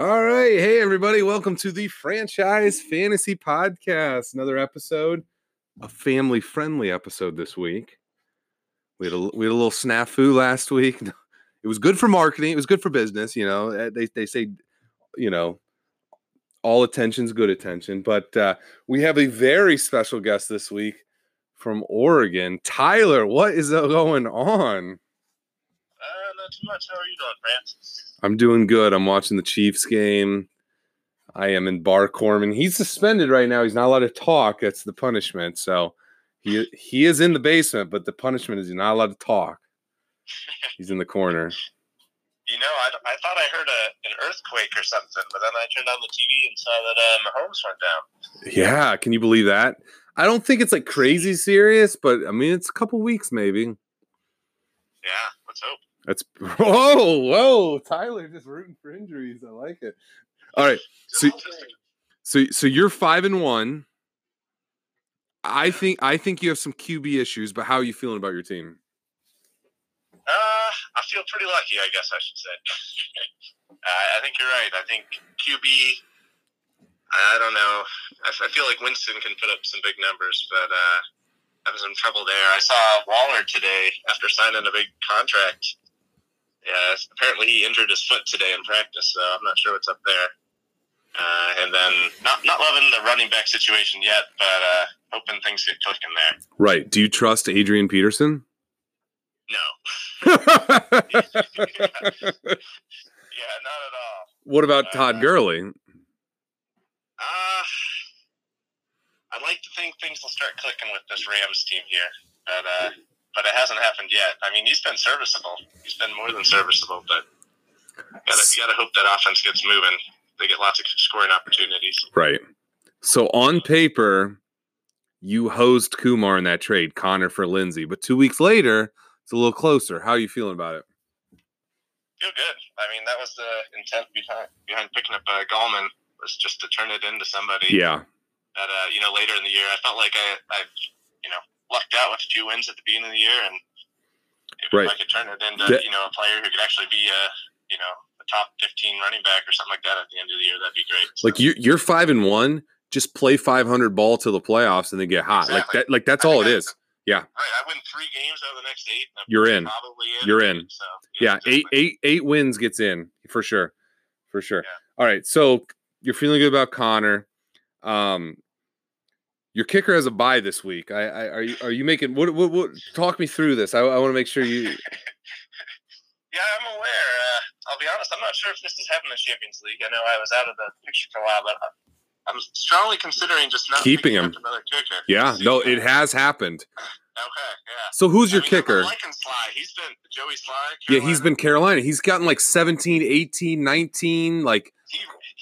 All right. Hey, everybody. Welcome to the Franchise Fantasy Podcast. Another episode, a family friendly episode this week. We had, a, we had a little snafu last week. It was good for marketing. It was good for business. You know, Uh, they, they say, you know, all attention's good attention. But uh, we have a very special guest this week from Oregon. Tyler, what is going on? Uh, not too much. How are you doing, France? I'm doing good. I'm watching the Chiefs game. I am in Bar Corman. He's suspended right now. He's not allowed to talk. That's the punishment. So he he is in the basement, but the punishment is he's not allowed to talk. He's in the corner. You know, I, I thought I heard a, an earthquake or something, but then I turned on the TV and saw that uh, Mahomes went down. Yeah, can you believe that? I don't think it's like crazy serious, but I mean it's a couple weeks maybe. Yeah, let's hope. That's whoa, whoa, Tyler just rooting for injuries. I like it. All right. So so so you're five and one. I think I think you have some QB issues, but how are you feeling about your team? Uh, I feel pretty lucky, I guess I should say. uh, I think you're right. I think QB. I don't know. I feel like Winston can put up some big numbers, but uh, I was in trouble there. I saw Waller today after signing a big contract. Yeah, apparently he injured his foot today in practice, so I'm not sure what's up there. Uh, and then not not loving the running back situation yet, but uh, hoping things get clicking there. Right. Do you trust Adrian Peterson? No, yeah, not at all. what about Todd Gurley? Uh, I'd like to think things will start clicking with this Rams team here, but uh, but it hasn't happened yet. I mean, he's been serviceable. He's been more than serviceable, but gotta, you got to hope that offense gets moving. They get lots of scoring opportunities. Right. So on paper, you hosed Kumar in that trade, Conner for Lindsay, but two weeks later, it's a little closer. How are you feeling about it? Feel good. I mean, that was the intent behind behind picking up uh, Gallman was just to turn it into somebody. Yeah. That uh, you know, later in the year, I felt like I, I, you know, lucked out with a few wins at the beginning of the year, and if Right. I could turn it into That- you know a player who could actually be a you know a top fifteen running back or something like that at the end of the year, that'd be great. So, Like you you're five and one, just play five hundred ball to the playoffs and then get hot. Like that like that's I all it is. Yeah. right, I win three games out of the next eight. and You're in. Probably in. You're in. So Yeah, just eight eight eight wins gets in for sure, for sure. Yeah. All right, so you're feeling good about Conner. Um, your kicker has a bye this week. I, I are you are you making what what, what talk me through this? I, I want to make sure you. Yeah, I'm aware. Uh, I'll be honest. I'm not sure if this has happened in the Champions League. I know I was out of the picture for a while, but I'm- strongly considering just not Keeping him. Another kicker. Yeah, no, it has happened. Okay, yeah. So who's your I mean, kicker? liking Slye. He's been Joey Slye. Yeah, he's Carolina. been Carolina. He's gotten like 17, 18, 19, like He-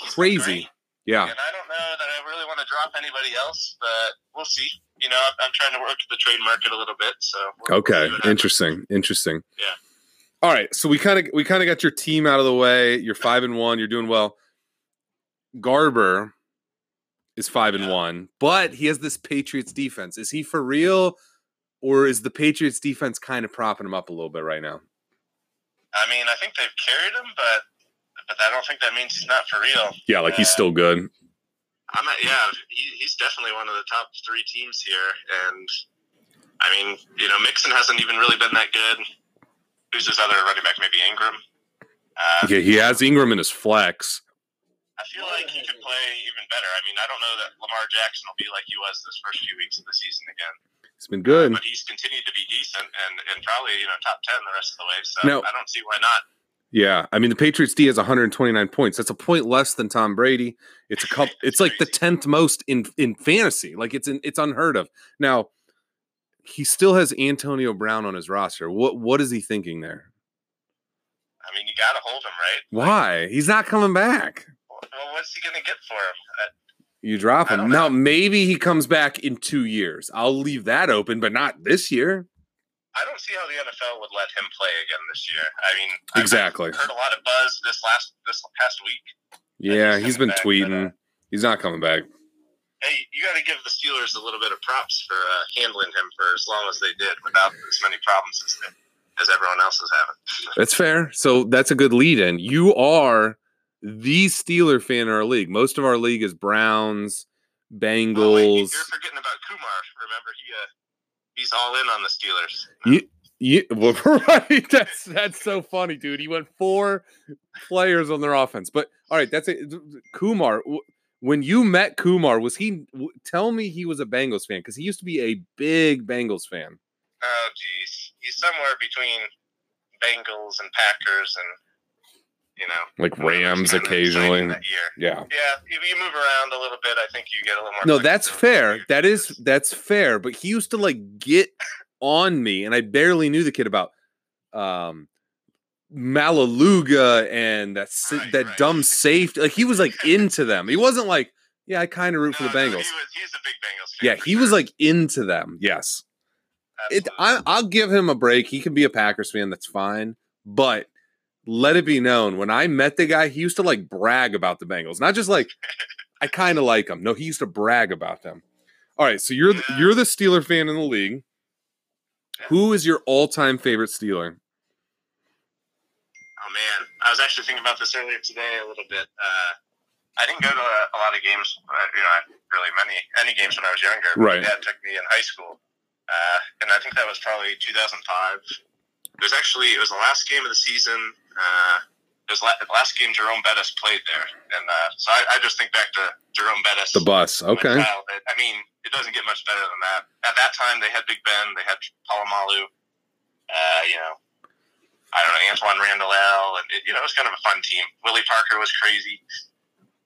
crazy. Yeah. And I don't know that I really want to drop anybody else, but we'll see. You know, I'm, I'm trying to work the trade market a little bit. So Okay, see what happens. interesting, interesting. Yeah. All right, so we kind of we kind of got your team out of the way. You're five and one. You're doing well. Garber is five and one, but he has this Patriots defense. Is he for real, or is the Patriots defense kind of propping him up a little bit right now? I mean, I think they've carried him, but but I don't think that means he's not for real. Yeah, like he's Uh, still good. I'm not, yeah, he, he's definitely one of the top three teams here, and I mean, you know, Mixon hasn't even really been that good. Who's his other running back? Maybe Ingram. Uh, Yeah, he has Ingram in his flex. I feel like he could play even better. I mean, I don't know that Lamar Jackson will be like he was this first few weeks of the season again, He's been good. but he's continued to be decent and, and probably you know top ten the rest of the way. So Now- I don't see why not. Yeah, I mean the Patriots D has 129 points. That's a point less than Tom Brady. It's a couple. It's like the tenth most in in fantasy. Like it's in, it's unheard of. Now he still has Antonio Brown on his roster. What what is he thinking there? I mean, you got to hold him, right? Why he's not coming back? Well, what's he gonna get for him? Uh, You drop him. Now know. maybe he comes back in two years. I'll leave that open, but not this year. I don't see how the NFL would let him play again this year. I mean, Exactly. I've heard a lot of buzz this last this past week. Yeah, he's he's been back, but, tweeting. uh, he's not coming back. Hey, you got to give the Steelers a little bit of props for uh, handling him for as long as they did without as many problems as they, as everyone else is having. That's fair. So that's a good lead in. You are the Steeler fan in our league. Most of our league is Browns, Oh, wait, Bengals. you're forgetting about Kumar. Remember, he uh, he's all in on the Steelers. You, you, well, right. That's that's so funny, dude. He went four players on their offense. But all right, that's it. Kumar. When you met Kumar, was he? Tell me he was a Bengals fan because he used to be a big Bengals fan. Oh, geez, he's somewhere between Bengals and Packers, and you know, Like Rams occasionally. exciting That year. Yeah. Yeah, if you move around a little bit, I think you get a little more. No, that's fair. That is that's fair. But he used to like get on me, and I barely knew the kid about um Malaluga and that Right, that right. dumb safety. Like he was like into them. He wasn't like, yeah, I kind of root for No, the no, Bengals. he was, he's a big Bengals fan. yeah, for he was like into them. Yes, it. I, I'll give him a break. He can be a Packers fan. That's fine. But let it be known when I met the guy, he used to like brag about the Bengals, not just like I kind of like them. No, he used to brag about them. All right, so you're Yeah. you're the Steeler fan in the league. Yeah. Who is your all-time favorite Steeler? Oh man, I was actually thinking about this earlier today a little bit. Uh, I didn't go to a, a lot of games, uh, you know, really many any games when I was younger. Right. My dad took me in high school, uh, and I think that was probably 2005. It was actually it was the last game of the season. Uh, it was la- the last game Jerome Bettis played there, and uh, so I, I just think back to Jerome Bettis. The bus. Okay. I mean, it doesn't get much better than that. At that time, they had Big Ben, they had Polamalu, uh, you know, I don't know, Antoine Randall, and it, you know, it was kind of a fun team. Willie Parker was crazy.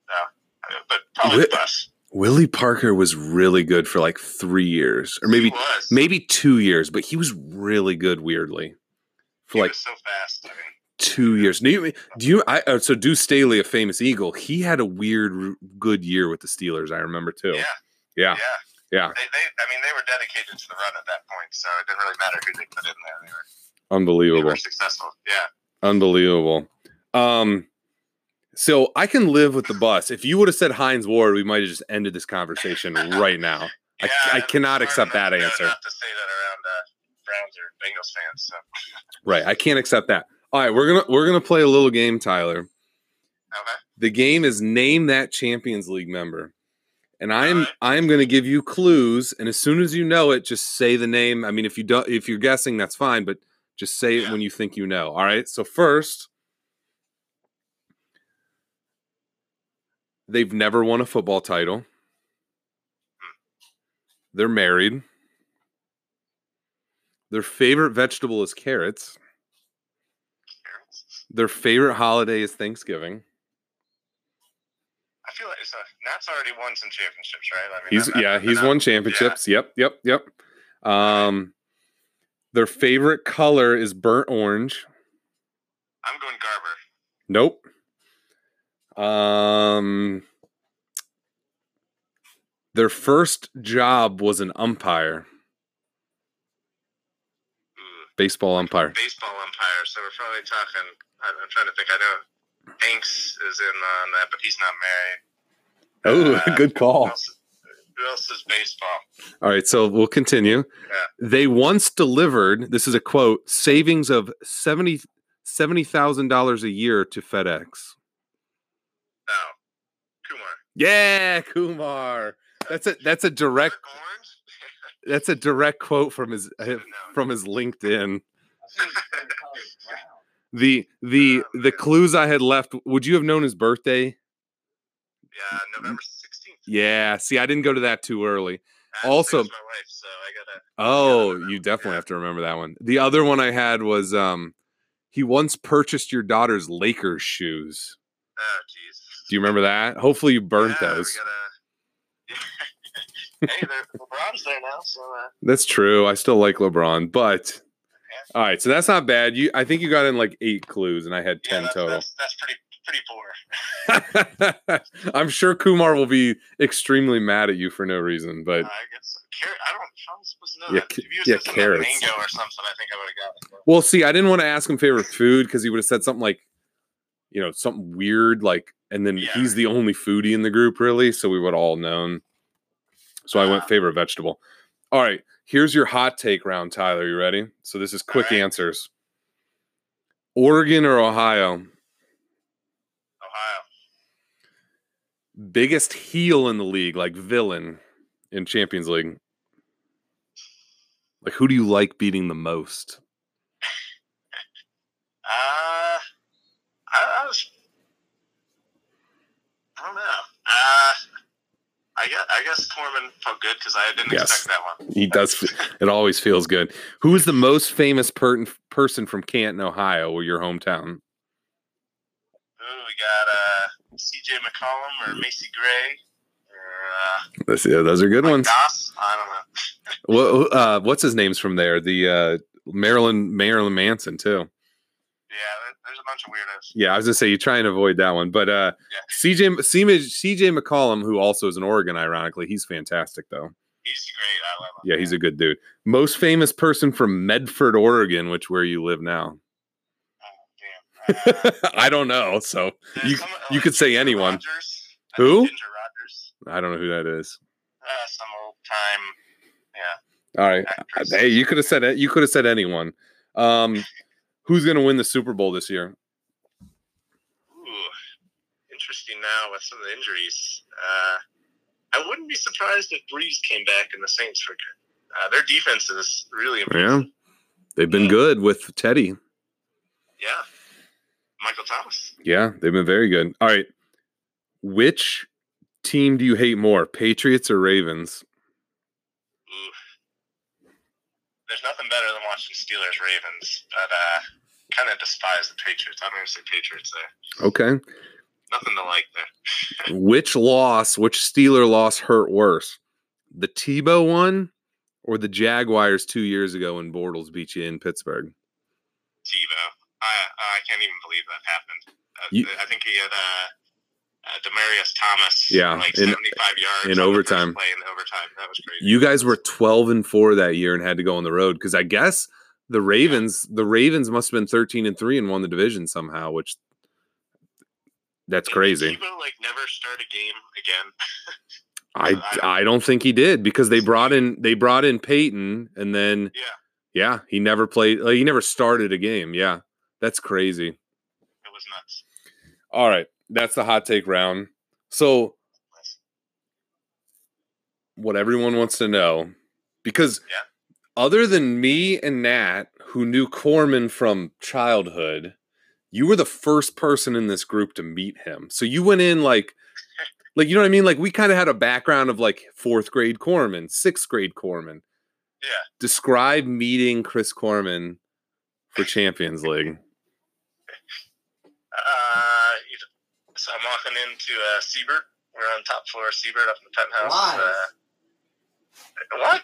So, uh, but probably Wi- the bus. Willie Parker was really good for like three years, or maybe maybe two years, but he was really good. Weirdly, for he like was so fast. I mean, two years. Do you? Do you I, uh, so Duce Staley, a famous Eagle, he had a weird, good year with the Steelers. I remember too. Yeah. Yeah. yeah. Yeah. They, they, I mean, they were dedicated to the run at that point, so it didn't really matter who they put in there. They were, they Unbelievable. were successful. Yeah. Unbelievable. Um, so I can live with the bus. If you would have said Hines Ward, we might have just ended this conversation right now. I- yeah I I'm cannot accept that answer. Not to say that around uh, Browns or Bengals fans. So, Right. I can't accept that. All right, we're gonna we're gonna play a little game, Tyler. okay. The game is name that Champions League member. And I'm Alright. I'm gonna give you clues, and as soon as you know it, just say the name. I mean, if you don't if you're guessing, that's fine, but just say it when you think you know. All right. So first, they've never won a football title. Hmm. They're married. Their favorite vegetable is carrots. Their favorite holiday is Thanksgiving. I feel like so Nat's already won some championships, right? I mean, He's that- yeah, that- he's that- won championships. Yep, yep, yep. Um their favorite color is burnt orange. I'm going Garber. Nope. Um their first job was an umpire, baseball umpire. baseball umpire. So we're probably talking. I'm, I'm trying to think. I know Hanks is in on that, but he's not married. Oh, Uh, good Who call. else, who else is baseball? All right, so we'll continue. They once delivered, this is a quote, savings of 70 $70,000 a year to FedEx. Oh, Kumar. Yeah, Kumar. That's a that's a direct orange. That's a direct quote from his uh, from his LinkedIn. The the Oh, the clues I had left. Would you have known his birthday? yeah, November 16th. Yeah. See, I didn't go to that too early. That's Also- my wife, so I gotta. Oh, that you definitely yeah. have to remember that one. The other one I had was um he once purchased your daughter's Lakers shoes. Oh, jeez. Do you remember that? Hopefully you burnt Yeah, we those. gotta- hey, LeBron's there now, so uh, That's true. I still like LeBron, but all right, so that's not bad. You I think you got in like eight clues and I had yeah, 10 that's, total. That's, that's pretty pretty poor. I'm sure Kumar will be extremely mad at you for no reason, but I guess carrot. I don't. Am supposed to know Yeah, that? If you yeah, carrots. like mango or something, I think I would have got it. well, see, I didn't want to ask him favorite food because he would have said something like, you know, something weird, like, and then Yeah. he's the only foodie in the group, really, so we would all known. So I went favorite vegetable. All right, here's your hot take round, Tyler. You ready? So this is quick right. answers. Oregon or Ohio? Ohio. Biggest heel in the league, like villain in Champions League. Like, who do you like beating the most? Uh, I, I was. I don't know. Uh, I guess I guess Corman felt good because I didn't Yes. expect that one. He does. it always feels good. Who is the most famous per- person from Canton, Ohio, or your hometown? Ooh, we got uh, C.J. McCollum or Macy Gray or uh, Those, yeah, those are good ones. Doss. I don't know. What, uh, what's his name's from there? The uh, Marilyn Marilyn Manson too. Yeah, there's a bunch of weirdos. Yeah, I was gonna say you try and avoid that one, but uh, Yeah. CJ CJ CJ McCollum, who also is in Oregon, ironically, he's fantastic though. He's great. I love him. Yeah, he's a good dude. Most famous person from Medford, Oregon, which where you live now. Oh, damn. Uh, I don't know, so there's You- you could say Ginger anyone. Rogers. Who? Ginger Rogers. I don't know who that is. Uh, some old time. Yeah. All right, actress. hey, you could have said it. You could have said anyone. Um, who's gonna win the Super Bowl this year? Ooh, interesting now with some of the injuries. Uh, I wouldn't be surprised if Brees came back and the Saints were good. Uh, their defense is really impressive. Yeah, they've been Yeah. good with Teddy. Yeah. Michael Thomas. Yeah, they've been very good. All right, which team do you hate more, Patriots or Ravens? Ooh. There's nothing better than watching Steelers Ravens, but uh, kind of despise the Patriots. I'm going to say Patriots there. Okay, Nothing to like there. which loss, which Steeler loss hurt worse, the Tebow one or the Jaguars two years ago when Bortles beat you in Pittsburgh? Tebow. I I can't even believe that happened. Uh, You- I think he had uh, uh, Demaryius Thomas. Yeah, like in- 75 yards in on the first overtime. Play in overtime. That was crazy. You guys were 12 and 4 that year and had to go on the road because I guess the Ravens, the Ravens must have been 13 and 3 and won the division somehow, which that's crazy. Tebow like never start a game again. I I don't think he did because they brought in they brought in Peyton and then Yeah, yeah, he never played like, he never started a game. Yeah. That's crazy. it was nuts. All right, that's the hot take round. So what everyone wants to know because Yeah. other than me and Nat who knew Corman from childhood, you were the first person in this group to meet him. So you went in like like you know what I mean? Like we kind of had a background of like fourth grade Corman, sixth grade Corman. Yeah. Describe meeting Chris Corman for Champions League. Uh, so I'm walking into uh, Siebert. We're on top floor of Siebert up in the penthouse. Lies. Uh, what?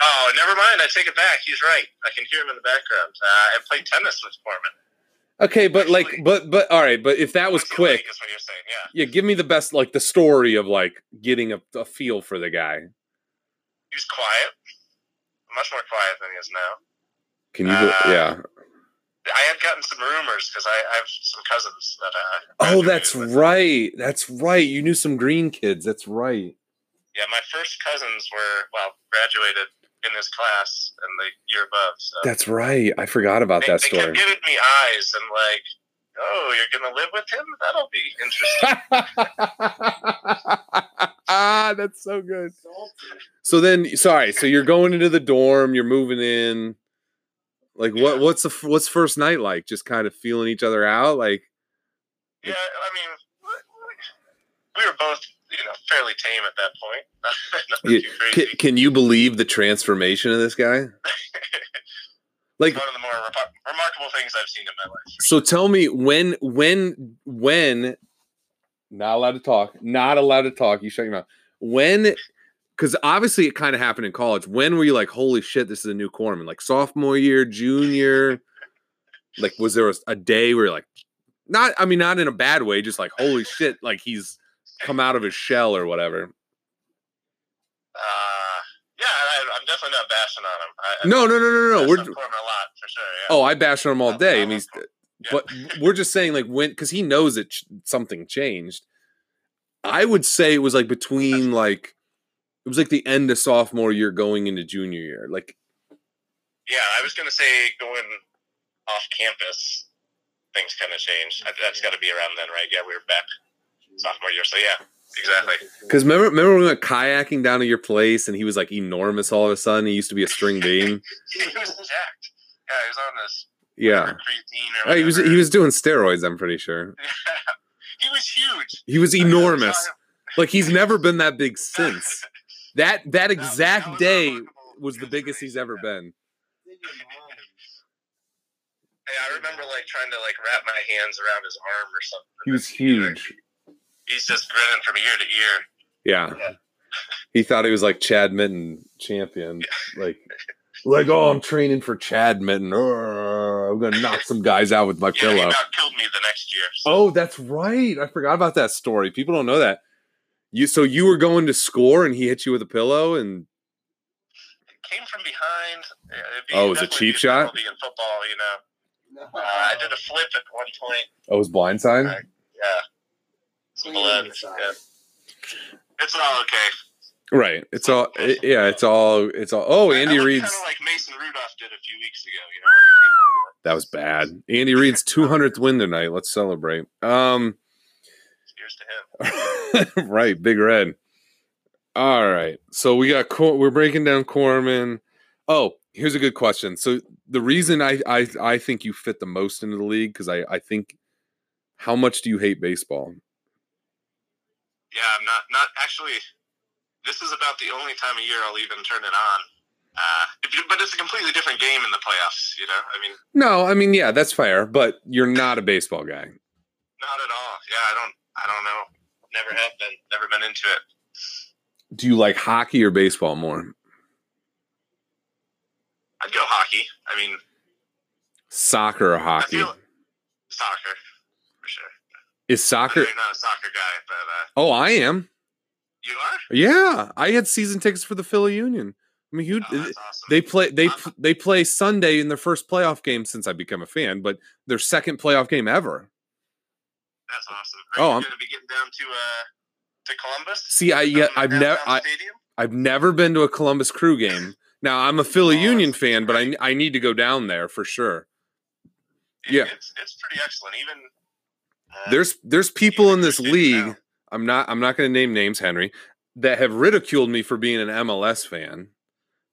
Oh, never mind. I take it back. He's right. I can hear him in the background. Uh, I played tennis with Foreman. Okay, but like, but but all right, but if that was quick, Is what you're saying? Yeah. yeah, give me the best, like the story of like getting a, a feel for the guy. He was quiet, much more quiet than he is now. Can you? Uh, yeah. I had gotten some rumors because I, I have some cousins that. Uh, Oh, that's right. That's right. You knew some green kids. That's right. Yeah, my first cousins were well graduated in this class and the year above. So That's right. I forgot about they, that they story. kept giving me eyes and like, oh, you're gonna live with him? That'll be interesting. ah, that's so good. So then, sorry. So you're going into the dorm. You're moving in. Like what? What's the what's first night like? Just kind of feeling each other out. Like yeah, I mean, we were both you know fairly tame at that point. Yeah, can, can you believe the transformation of this guy? Like One of the more remarkable things I've seen in my life. So tell me when when when not allowed to talk, not allowed to talk, you shut your mouth. When because obviously it kind of happened in college. When were you like, holy shit, this is a new Corman? Like sophomore year, junior? like was there a, a day where you're like, Not, I mean, not in a bad way. Just like holy shit, like he's come out of his shell or whatever. Uh, yeah, I, I'm definitely not bashing on him. I, I No, no, no, no, no. We're on Corbin a lot for sure. Yeah. oh, I bash on him all day. I mean, Yeah. but we're just saying like when because he knows that ch- something changed. I would say it was like between like it was like the end of sophomore year going into junior year. Like Yeah, I was gonna say going off campus, things kind of changed. That's got to be around then, right? Yeah, we were back sophomore year, so yeah, exactly. because remember remember when we went kayaking down to your place and he was like enormous all of a sudden. He used to be a string bean. He was jacked. Yeah, he was on this Yeah. Oh, he was he was doing steroids, I'm pretty sure. he was huge. He was I never saw enormous. Like he's never been that big since. That that That- that exact was day was the biggest he's ever been. Yeah, I remember like trying to like wrap my hands around his arm or something. He was huge. He's just grinning from ear to ear. Yeah. Yeah. He thought he was like Chad Mitten champion. Like like, oh, I'm training for Chad Mitten. I'm gonna knock some guys out with my Yeah, he pillow. killed me the next year. So. Oh, that's right. I forgot about that story. People don't know that. You so you were going to score and he hit you with a pillow and it came from behind. Yeah, be Oh, it was a cheap be shot? in football, you know. Uh, I did a flip at one point. oh, it was blindside. Right. Yeah, blood. Yeah. It's all okay. Right. It's all it- yeah, it's all it's all oh, Andy Reid's Kind of like Mason Rudolph did a few weeks ago. You know, that was bad. Andy Reid's 200th win tonight. Let's celebrate. Um came up. Cheers to him. right, Big Red. All right. So we got Cor- we're breaking down Corman. Oh, here's a good question. So the reason I I I think you fit the most into the league because I I think how much do you hate baseball? Yeah, I'm not not actually. This is about the only time of year I'll even turn it on. Uh, if you, but it's a completely different game in the playoffs. You know, I mean, No, I mean yeah, that's fair, but you're not a baseball guy. not at all. Yeah, I don't. I don't know. Never have been. Never been into it. Do you like hockey or baseball more? I'd go hockey. I mean, Soccer or hockey? feel soccer for sure. Is soccer? you're not a soccer guy, but uh, Oh, I am. you are. Yeah, I had season tickets for the Philly Union. I mean, you, Oh, awesome. they play they they play Sunday in their first playoff game since I become a fan, but their second playoff game ever. That's awesome. Oh, Are you I'm- going to be getting down to uh to Columbus? See, I yeah, I've never I? I've never been to a Columbus Crew game. Now I'm a Philly Oh, Union fan, but I. I need to go down there for sure. It- yeah. it's it's pretty excellent. Even uh, There's there's people in this league. out. I'm not I'm not going to name names, Henry, that have ridiculed me for being an MLS fan.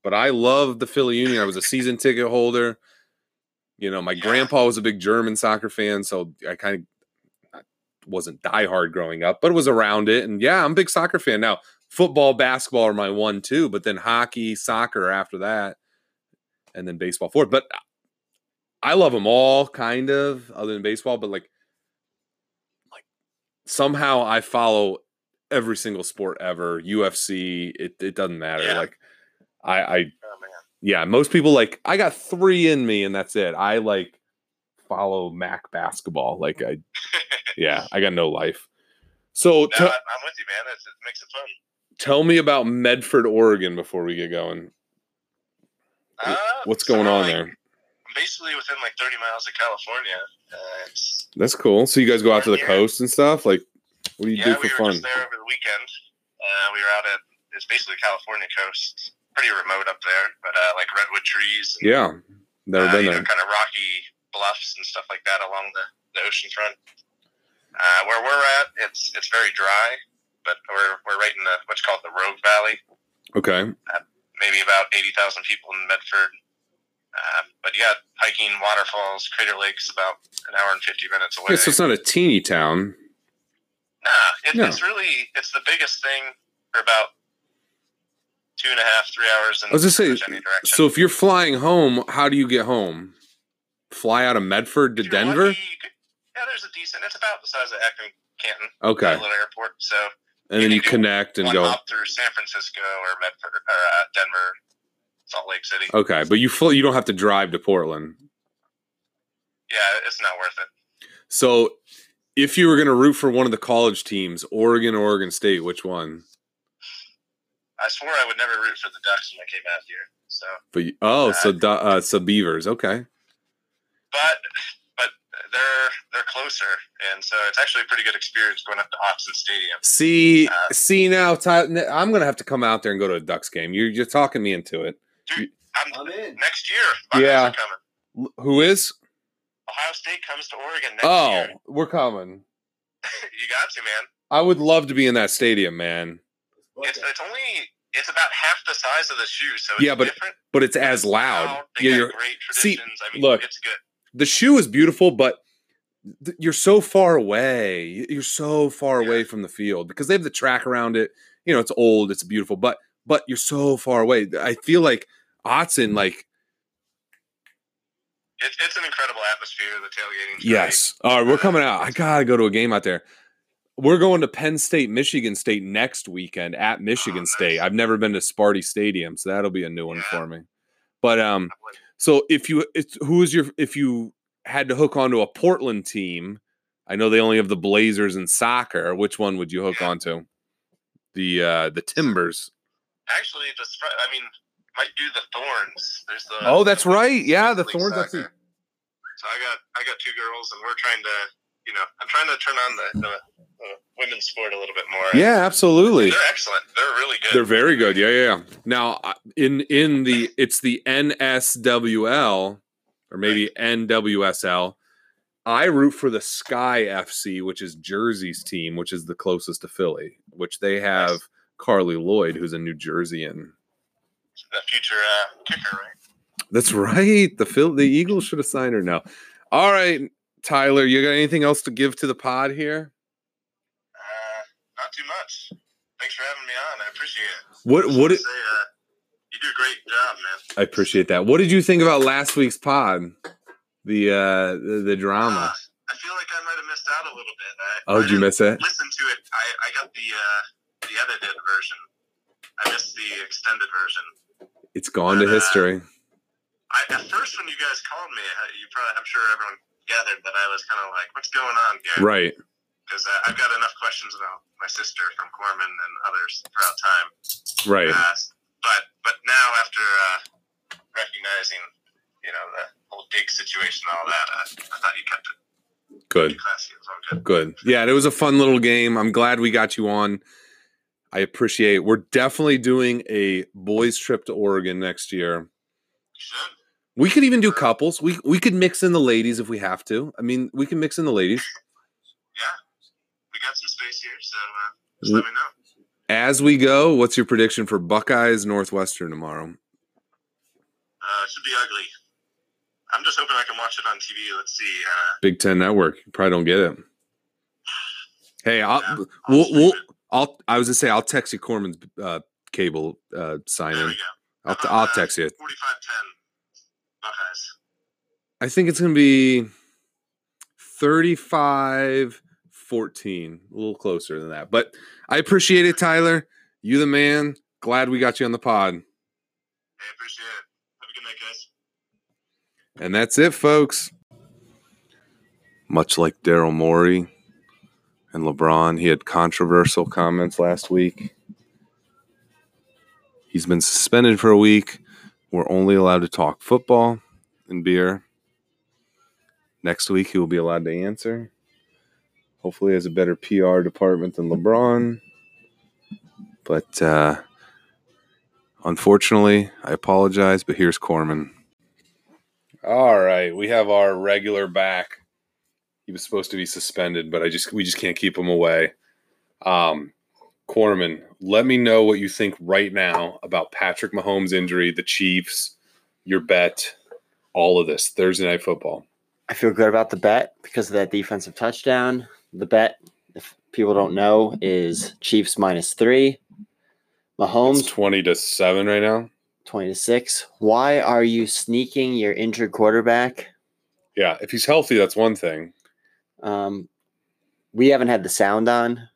But I love the Philly Union. I was a season ticket holder. You know, my Yeah. grandpa was a big German soccer fan, so I kind of wasn't diehard growing up, but it was around it. And yeah, I'm a big soccer fan now. Football, basketball are my one two, but then hockey, soccer after that, and then baseball fourth. But I love them all, kind of, other than baseball. But like, like somehow I follow every single sport ever. UFC, it it doesn't matter. Yeah. Like, I I Oh yeah, most people like I got three in me and that's it. I like follow Mac basketball. Like I yeah, I got no life. So No, I- I'm with you, man. It's, it makes it fun. tell me about Medford, Oregon before we get going. Uh, What's going on like, there? Basically within like 30 miles of California. Uh, That's cool. So you guys go out to the Yeah. coast and stuff? Like what do you yeah, do we for were fun? just there over the weekend. Uh, we were out at it's basically the California coast. Pretty remote up there, but uh, like redwood trees. And, Yeah. Never uh, been there. know, kind of rocky bluffs and stuff like that along the, the ocean front. Uh, where we're at, it's it's very dry, but we're we're right in the what's called the Rogue Valley. Okay. Maybe about eighty thousand people in Medford. Uh, but yeah, hiking waterfalls, Crater Lake's about an hour and fifty minutes away. Yeah, so it's not a teeny town. Nah, it, No. it's really it's the biggest thing for about two and a half, three hours. In I was just saying, any direction. So if you're flying home, how do you get home? Fly out of Medford to you're Denver? yeah, there's a decent. It's about the size of Akron, Canton, Okay. little airport. So And then you you connect and go. hop through San Francisco or Medford or uh, Denver, Salt Lake City. Okay, but you fl- you don't have to drive to Portland. Yeah, it's not worth it. So If you were going to root for one of the college teams, Oregon, or Oregon State, which one? I swore I would never root for the Ducks when I came out here. So, But you- oh, so Du- uh, so Beavers. Okay. But but they're they're closer, and so it's actually a pretty good experience going up to Autzen Stadium. See, Uh, see now, Ty, I'm going to have to come out there and go to a Ducks game. You're you're talking me into it. I'm, I'm in. next year. Buckeyes Yeah. coming. Who is? Ohio State comes to Oregon next Oh, year. we're coming. you got to man. I would love to be in that stadium, man. It's it's only it's about half the size of the shoe, so it's Yeah, but different. But it's as loud. They Yeah, you're, great see, traditions. I mean, look. it's good. The shoe is beautiful, but th- you're so far away. You're so far Yeah. away from the field because they have the track around it. You know, it's old, it's beautiful, but but you're so far away. I feel like Autzen, like It's it's an incredible atmosphere. The tailgating. yes. All right, we're coming out. I gotta go to a game out there. We're going to Penn State, Michigan State next weekend at Michigan Oh, nice. State. I've never been to Sparty Stadium, so that'll be a new one for me. But um, So if you it's who is your if you had to hook onto a Portland team, I know they only have the Blazers and soccer. Which one would you hook Yeah. onto? The uh the Timbers. Actually, the I mean, might do the Thorns. There's the Oh, that's right. Yeah, the Thorns. That's. So I got I got two girls, and we're trying to you know I'm trying to turn on the, the, the women's sport a little bit more. yeah, absolutely. they're excellent. They're really good. They're very good. Yeah, yeah. yeah. Now uh, in in the it's the NSWL or maybe NWSL. I root for the Sky FC, which is Jersey's team, which is the closest to Philly, which they have Nice. Carli Lloyd, who's a New Jerseyan. the future uh, kicker, right? That's right. The Phil, the Eagles should have signed her now. All right, Tyler, you got anything else to give to the pod here? Uh, not too much. Thanks for having me on. I appreciate it. What what did, say, uh, you do a great job, man. I appreciate that. What did you think about last week's pod? The uh the, the drama. Uh, I feel like I might have missed out a little bit. I, Oh, I did you miss it? Listen to it. I, I got the uh, the edited version. I missed the extended version. It's gone to but, uh, history. I, at first, when you guys called me, you probably, I'm sure everyone gathered that I was kind of like, "What's going on here?" Right. Because uh, I've got enough questions about my sister from Corman and others throughout time. Right. Uh, but but now after uh, recognizing, you know, the whole dig situation and all that, uh, I thought you kept it Good. classy. It all good. Good. Yeah, it was a fun little game. I'm glad we got you on. I appreciate it. We're definitely doing a boys trip to Oregon next year. You should. We could even do couples. We we could mix in the ladies if we have to. I mean, we can mix in the ladies. Yeah, we got some space here, so uh, just let me know. As we go, what's your prediction for Buckeyes Northwestern tomorrow? Uh, it should be ugly. I'm just hoping I can watch it on TV. Let's see. Uh, Big Ten Network. You probably don't get it. Hey, I'll Yeah, I'll we'll, we'll. I'll I was gonna say I'll text you Corman's uh, cable uh, sign there in. we go. I'll I'll uh, text you. 45-10 Buckeyes. I think it's gonna be 35 14. A little closer than that. But I appreciate it, Tyler. You the man. Glad we got you on the pod. Hey, appreciate it. Have a good night, guys. And that's it, folks. Much like Daryl Morey and LeBron, he had controversial comments last week. He's been suspended for a week. We're only allowed to talk football and beer. Next week, he will be allowed to answer. Hopefully, has a better PR department than LeBron. But uh, unfortunately, I apologize, but here's Corman. All right, we have our regular back. He was supposed to be suspended, but I just we just can't keep him away. Um, Corman, let me know what you think right now about Patrick Mahomes' injury, the Chiefs, your bet, all of this Thursday night football. I feel good about the bet because of that defensive touchdown. The bet, if people don't know, is Chiefs minus three. It's Mahomes twenty to seven right now. 20 to 6. Why are you sneaking your injured quarterback? Yeah, if he's healthy, that's one thing. Um, we haven't had the sound on.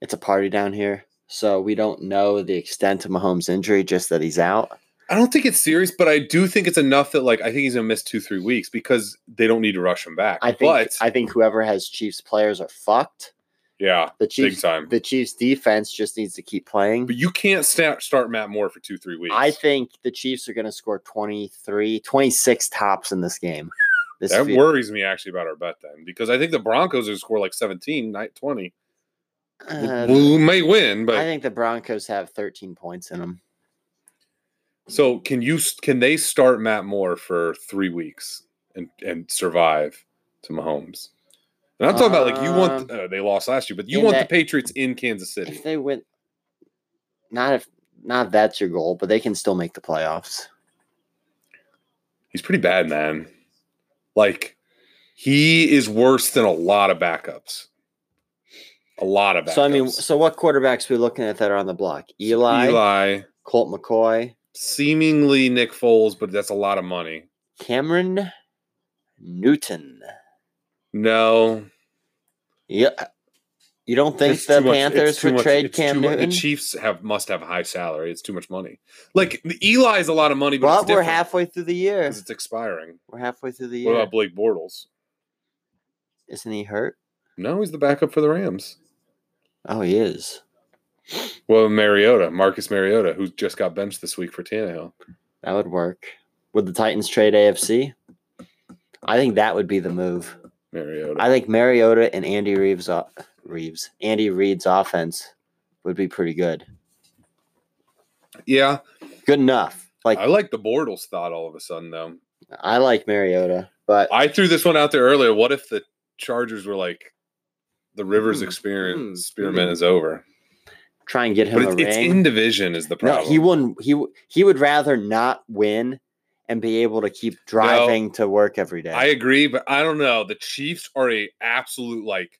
It's a party down here. So we don't know the extent of Mahomes' injury, just that he's out. I don't think it's serious, but I do think it's enough that like I think he's gonna miss two, three weeks because they don't need to rush him back. I think but I think whoever has Chiefs players are fucked. yeah, The big Chiefs time. the Chiefs defense just needs to keep playing. But you can't start start Matt Moore for two, three weeks. I think the Chiefs are going to score 23, 26 tops in this game. This that fe- worries me actually about our bet then because I think the Broncos are gonna score like 17, not 20. Uh, we may win, but I think the Broncos have 13 points in them. so can you can they start Matt Moore for three weeks and and survive to Mahomes? And I'm talking about like you want uh, they lost last year, but you want that- the Patriots in Kansas City. If they win, not if not if that's your goal, but they can still make the playoffs. He's pretty bad, man. Like he is worse than a lot of backups. A lot of backups. So I mean, so what quarterbacks we looking at that are on the block? Eli, Eli, Colt McCoy, seemingly Nick Foles, but that's a lot of money. Cameron Newton. No, Yeah. You don't think It's the Panthers would much- trade Cam Newton? The Chiefs have must have a high salary. It's too much money. Like Eli is a lot of money, but, we're halfway through the year. 'cause it's expiring. We're halfway through the year. What about Blake Bortles? Isn't he hurt? No, he's the backup for the Rams. Oh, he is. Well, Mariota, Marcus Mariota, who just got benched this week for Tannehill. That would work. Would the Titans trade AFC? I think that would be the move. Mariota. I think Mariota and Andy Reeves, Reeves, Andy Reid's offense would be pretty good. yeah, Good enough. Like I like the Bortles thought all of a sudden though. I like Mariota, but I threw this one out there earlier. What if the Chargers were like the Rivers Hmm, experience hmm, experiment hmm. is over? try and get him But a it's, it's in division is the problem. no, problem. he wouldn't. He he would rather not win and be able to keep driving to work every day. I agree, but I don't know. The Chiefs are a absolute like,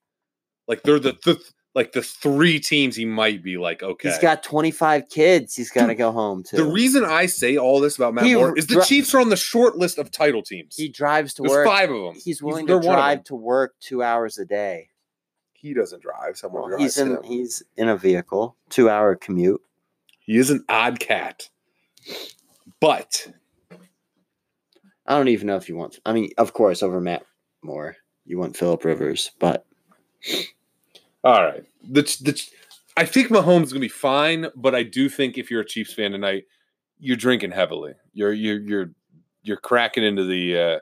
like they're the, the like the three teams he might be like. Okay, He's got 25 kids. He's got to go home to. the reason I say all this about Matt He Moore is the dri- Chiefs are on the short list of title teams. he drives to There's work. five of them. He's willing they're to drive to work two hours a day. He doesn't drive. Someone Well, drives he's in him. he's in a vehicle, two hour commute. He is an odd cat, but I don't even know if you want. I mean, of course, over Matt Moore, you want Philip Rivers, but all right. The the I think Mahomes is gonna be fine, but I do think if you're a Chiefs fan tonight, you're drinking heavily. You're you're you're you're cracking into the uh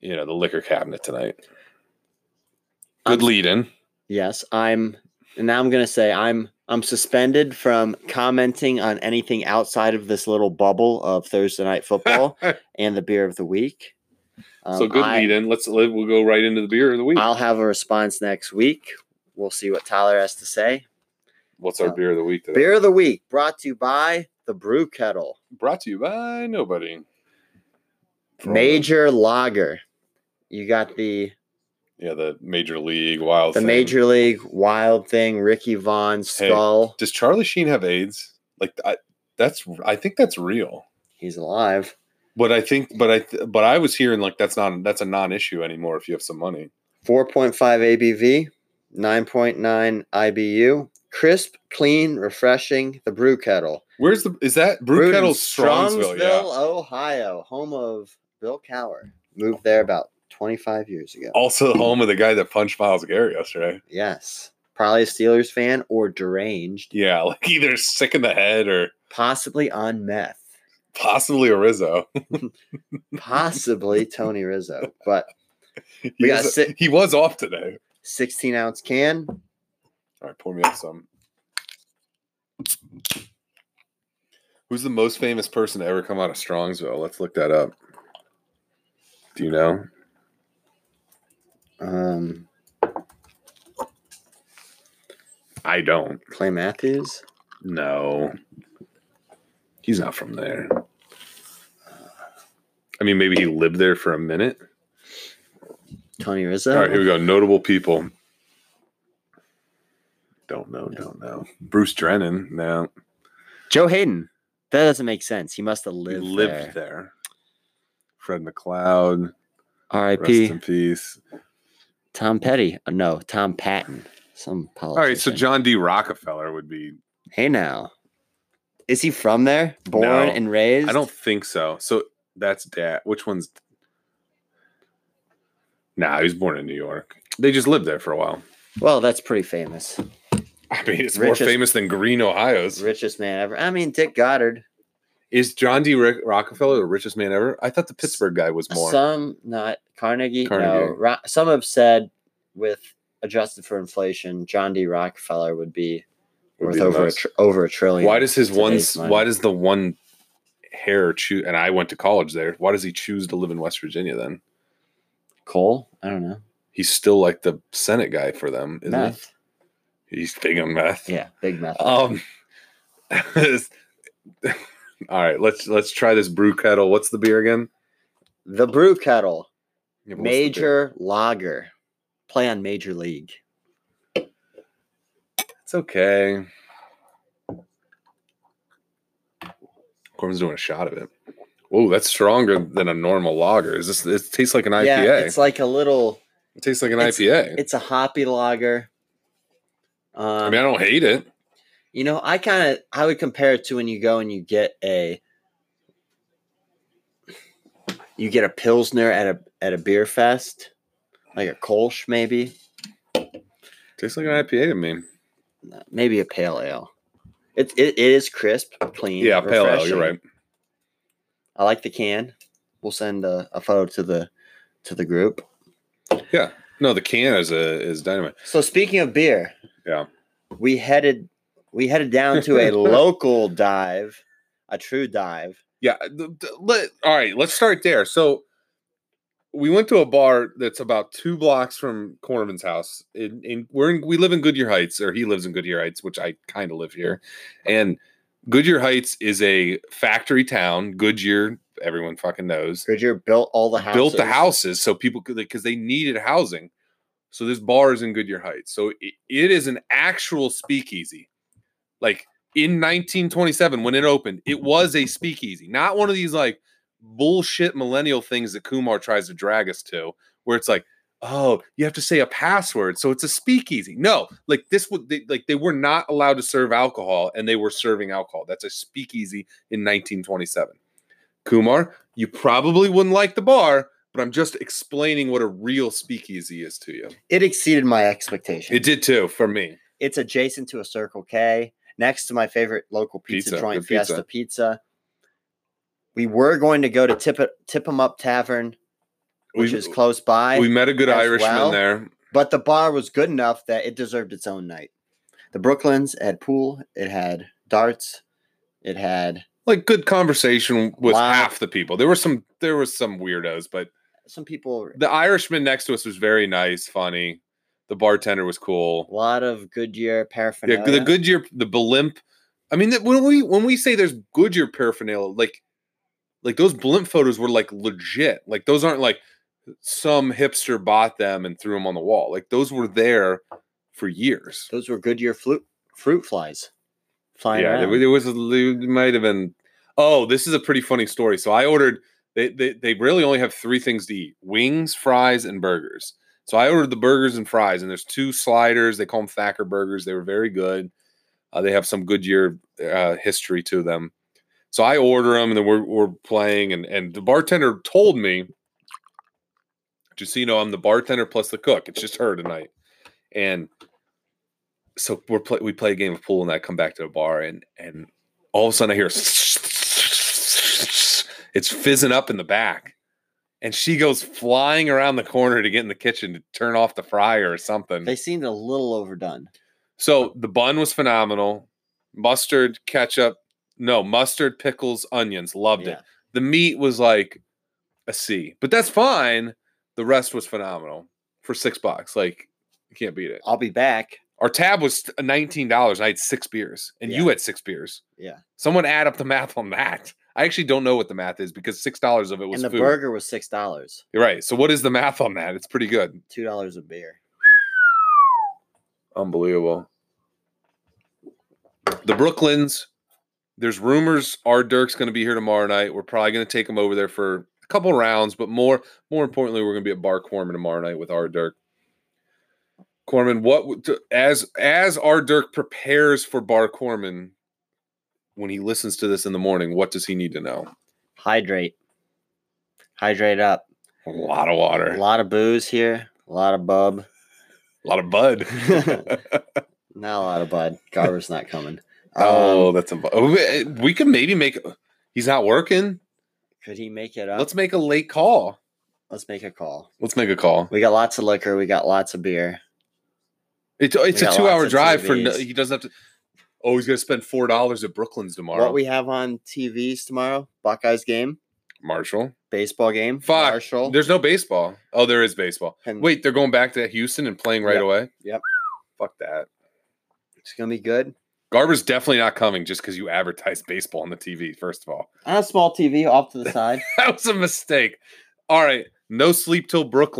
you know the liquor cabinet tonight. Good lead in. Yes, I'm. And now I'm gonna say I'm I'm suspended from commenting on anything outside of this little bubble of Thursday night football and the beer of the week. so Um, good I- lead in. Let's let- we'll go right into the beer of the week. I'll have a response next week. We'll see what Tyler has to say. What's our uh, beer of the week today? Beer of the week brought to you by the Brew Kettle. Brought to you by nobody. Major Lager. You got the Yeah, the Major League Wild. the thing. Major League Wild Thing, Ricky Vaughn Hey. Skull. Does Charlie Sheen have AIDS? Like I, that's I think that's real. He's alive. But I think, but I, but I was hearing like that's not that's a non-issue anymore if you have some money. 4.5 ABV, 9.9 IBU. Crisp, clean, refreshing. The Brew Kettle. Where's the is that Brew Brewed Kettle Strongsville? Yeah. Ohio, home of Bill Cowher. Moved there about 25 years ago. Also the home of the guy that punched Myles Garrett yesterday. Yes. Probably a Steelers fan or deranged, Yeah, like either sick in the head or possibly on meth, possibly a Rizzo. possibly Tony Rizzo. But he, got was, si- he was off today. 16 ounce can. All right, pour me up some. Who's the most famous person to ever come out of Strongsville? Let's look that up. Do you know? Um, I don't. Clay Matthews. No. He's not from there. I mean, maybe he lived there for a minute. Tony Rizzo. All right, here we go. Notable people. Don't know, don't know. Bruce Drennan. No, Joe Hayden. That doesn't make sense. He must have lived, lived there. there. Fred McLeod. R.I.P. Rest in peace. Tom Petty. Uh, no, Tom Patton. Some All politician. right, so John D. Rockefeller would be Hey now. Is he from there? Born No, and raised? I don't think so. So that's dad. Which one's? Nah, he was born in New York. They just lived there for a while. Well, that's pretty famous. I mean, it's more famous than Green, Ohio's. Richest man ever. I mean, Dick Goddard. Is John D. Rick- Rockefeller the richest man ever? I thought the Pittsburgh guy was more. Some not Carnegie. No, Ro- some have said with adjusted for inflation, John D. Rockefeller would be Would worth be over a tr- over a trillion. Why does his one? Why does the one hair choose? And I went to college there. Why does he choose to live in West Virginia then? Coal? I don't know. He's still like the Senate guy for them, isn't Meth. he? He's big on meth. Yeah, big meth. Um. all right, let's let's try this brew kettle. What's the beer again? the brew kettle, Yeah, but what's the beer? major lager, play on major league. It's okay. Corbin's doing a shot of it. Whoa, that's stronger than a normal lager. Is this? It tastes like an IPA. Yeah, it's like a little. it tastes like an it's- IPA. It's a hoppy lager. Um, I mean, I don't hate it. You know, I kind of I would compare it to when you go and you get a you get a pilsner at a at a beer fest, like a Kolsch maybe, Tastes like an IPA to me. maybe a pale ale. It it, it is crisp, clean. Yeah, pale ale. You're right. I like the can. We'll send a, a photo to the to the group. Yeah. No, the can is a is dynamite. So speaking of beer, Yeah. we headed we headed down to a local dive, a true dive. Yeah. Let, all right. Let's start there. So we went to a bar that's about two blocks from Corman's house. In, in we're in, we live in Goodyear Heights, or he lives in Goodyear Heights, which I kind of live here. And Goodyear Heights is a factory town. Goodyear, everyone fucking knows. Goodyear built all the houses. built the houses so people could because they needed housing. So this bar is in Goodyear Heights. So it, it is an actual speakeasy. Like in 1927 when it opened, it was a speakeasy, not one of these like bullshit millennial things that Kumar tries to drag us to, where it's like, oh, you have to say a password, so it's a speakeasy. No, like this would they, like they were not allowed to serve alcohol, and they were serving alcohol. That's a speakeasy in 1927. Kumar, you probably wouldn't like the bar, but I'm just explaining what a real speakeasy is to you. It exceeded my expectations. It did too for me. It's adjacent to a Circle K, next to my favorite local pizza, Pizza, joint, good pizza. Fiesta Pizza. We were going to go to Tip Tip 'em Up Tavern, which We- is close by, We met a good Irishman well. there. but the bar was good enough that it deserved its own night. The Brooklands had pool, it had darts, it had Like good conversation with Wow. half the people. There were some there was some weirdos, but some people, the Irishman next to us was very nice, funny. The bartender was cool. a lot of Goodyear paraphernalia. Yeah, the Goodyear, the blimp. I mean, when we when we say there's Goodyear paraphernalia, like like those blimp photos were like legit. Like those aren't like some hipster bought them and threw them on the wall. Like those were there for years. Those were Goodyear fruit fruit flies flying yeah, there, there was there might have been. Oh, this is a pretty funny story. So I ordered. They, they they really only have three things to eat: wings, fries, and burgers. So I ordered the burgers and fries, and there's two sliders. They call them Thacker burgers. They were very good. Uh, they have some Goodyear uh, history to them. So I order them, and then we're, we're playing, and and the bartender told me, just so you know, I'm the bartender plus the cook. It's just her tonight, and so we're play, we play a game of pool, and I come back to the bar, and and all of a sudden I hear it's fizzing up in the back, and she goes flying around the corner to get in the kitchen to turn off the fryer or something. They seemed a little overdone. So the bun was phenomenal. Mustard, ketchup, no mustard, pickles, onions. Loved Yeah. it. The meat was like a C, but that's fine. The rest was phenomenal for six bucks. Like you can't beat it. I'll be back. Our tab was nineteen dollars. I had six beers, and you had six beers. Yeah. Someone add up the math on that. I actually don't know what the math is because six dollars of it was and the food. burger was six dollars. You're right. So what is the math on that? It's pretty good. Two dollars a beer. Unbelievable. The Brooklands. There's rumors our Dirk's going to be here tomorrow night. We're probably going to take him over there for a couple rounds, but more more importantly, we're going to be at Bar Corman tomorrow night with our Dirk. Corman, what as as our Dirk prepares for Bar Corman, when he listens to this in the morning, what does he need to know? Hydrate. Hydrate up. A lot of water, A lot of booze here. A lot of bub. a lot of bud. Not a lot of bud. Garber's not coming. oh, Um, that's a. oh, we- We could maybe make. He's not working. could he make it up? Let's make a late call. Let's make a call. Let's make a call. We got lots of liquor. We got lots of beer. It's it's a two hour lots of drive for. No, he doesn't have to. Oh, he's gonna spend four dollars at Brooklyn's tomorrow. What we have on TVs tomorrow? Buckeyes game, Marshall. baseball game. Fuck. Marshall. There's no baseball. Oh, there is baseball. And Wait, they're going back to Houston and playing right Yep. away. Yep. Fuck that. it's gonna be good. Garber's definitely not coming just because you advertised baseball on the TV. First of all, On a small TV off to the side. that was a mistake. All right, no sleep till Brook